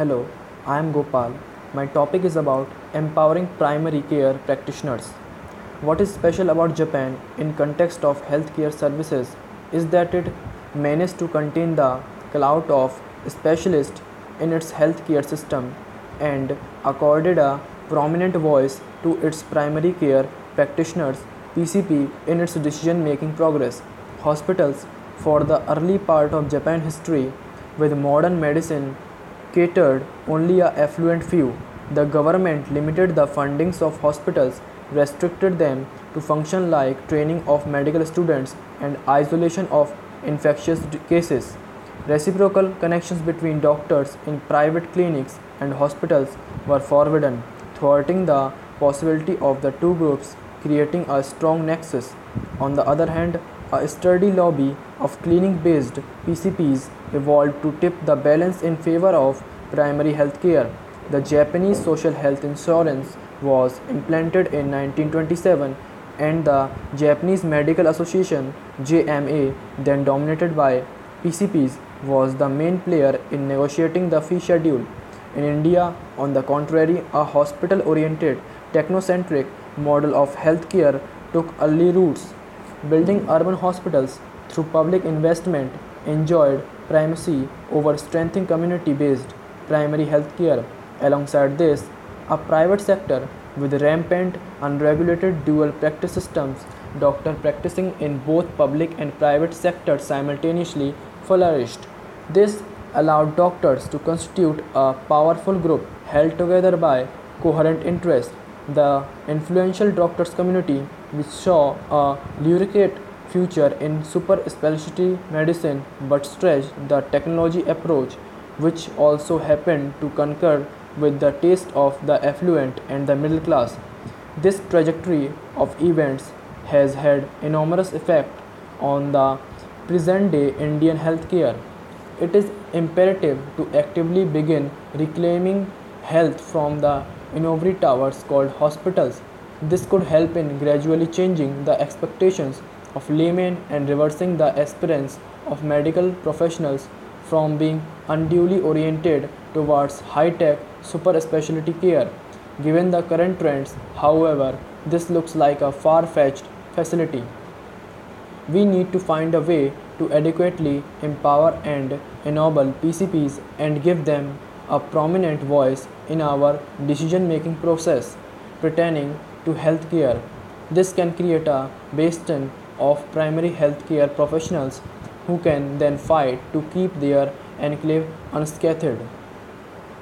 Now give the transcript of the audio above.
Hello, I am Gopal. My topic is about empowering primary care practitioners. What is special about Japan in context of healthcare services is that it managed to contain the clout of specialists in its healthcare system and accorded a prominent voice to its primary care practitioners PCP in its decision making progress. Hospitals for the early part of Japan history with modern medicine catered only a affluent few. The government limited the fundings of hospitals, restricted them to function like training of medical students and isolation of infectious cases. Reciprocal connections between doctors in private clinics and hospitals were forbidden, thwarting the possibility of the two groups creating a strong nexus. On the other hand, a sturdy lobby of clinic based PCPs evolved to tip the balance in favor of primary health care. The Japanese Social Health Insurance was implemented in 1927 and the Japanese Medical Association JMA then dominated by PCPs was the main player in negotiating the fee schedule. In India, on the contrary, a hospital oriented technocentric model of healthcare took early roots. Building urban hospitals through public investment enjoyed primacy over strengthening community based primary health care. Alongside this, a private sector with rampant unregulated dual practice systems, doctor practicing in both public and private sectors simultaneously flourished. This allowed doctors to constitute a powerful group held together by coherent interests. The influential doctors community, which saw a lurid future in super specialty medicine but stretched the technology approach, which also happened to concur with the taste of the affluent and the middle class. This trajectory of events has had enormous effect on the present day Indian healthcare. It is imperative to actively begin reclaiming health from the ivory towers called hospitals. This could help in gradually changing the expectations of laymen and reversing the aspirants of medical professionals from being unduly oriented towards high tech super specialty care. Given the current trends, however, this looks like a far fetched facility. We need to find a way to adequately empower and enable PCPs and give them a prominent voice in our decision making process pertaining to healthcare. This can create a bastion of primary healthcare professionals who can then fight to keep their enclave unscathed.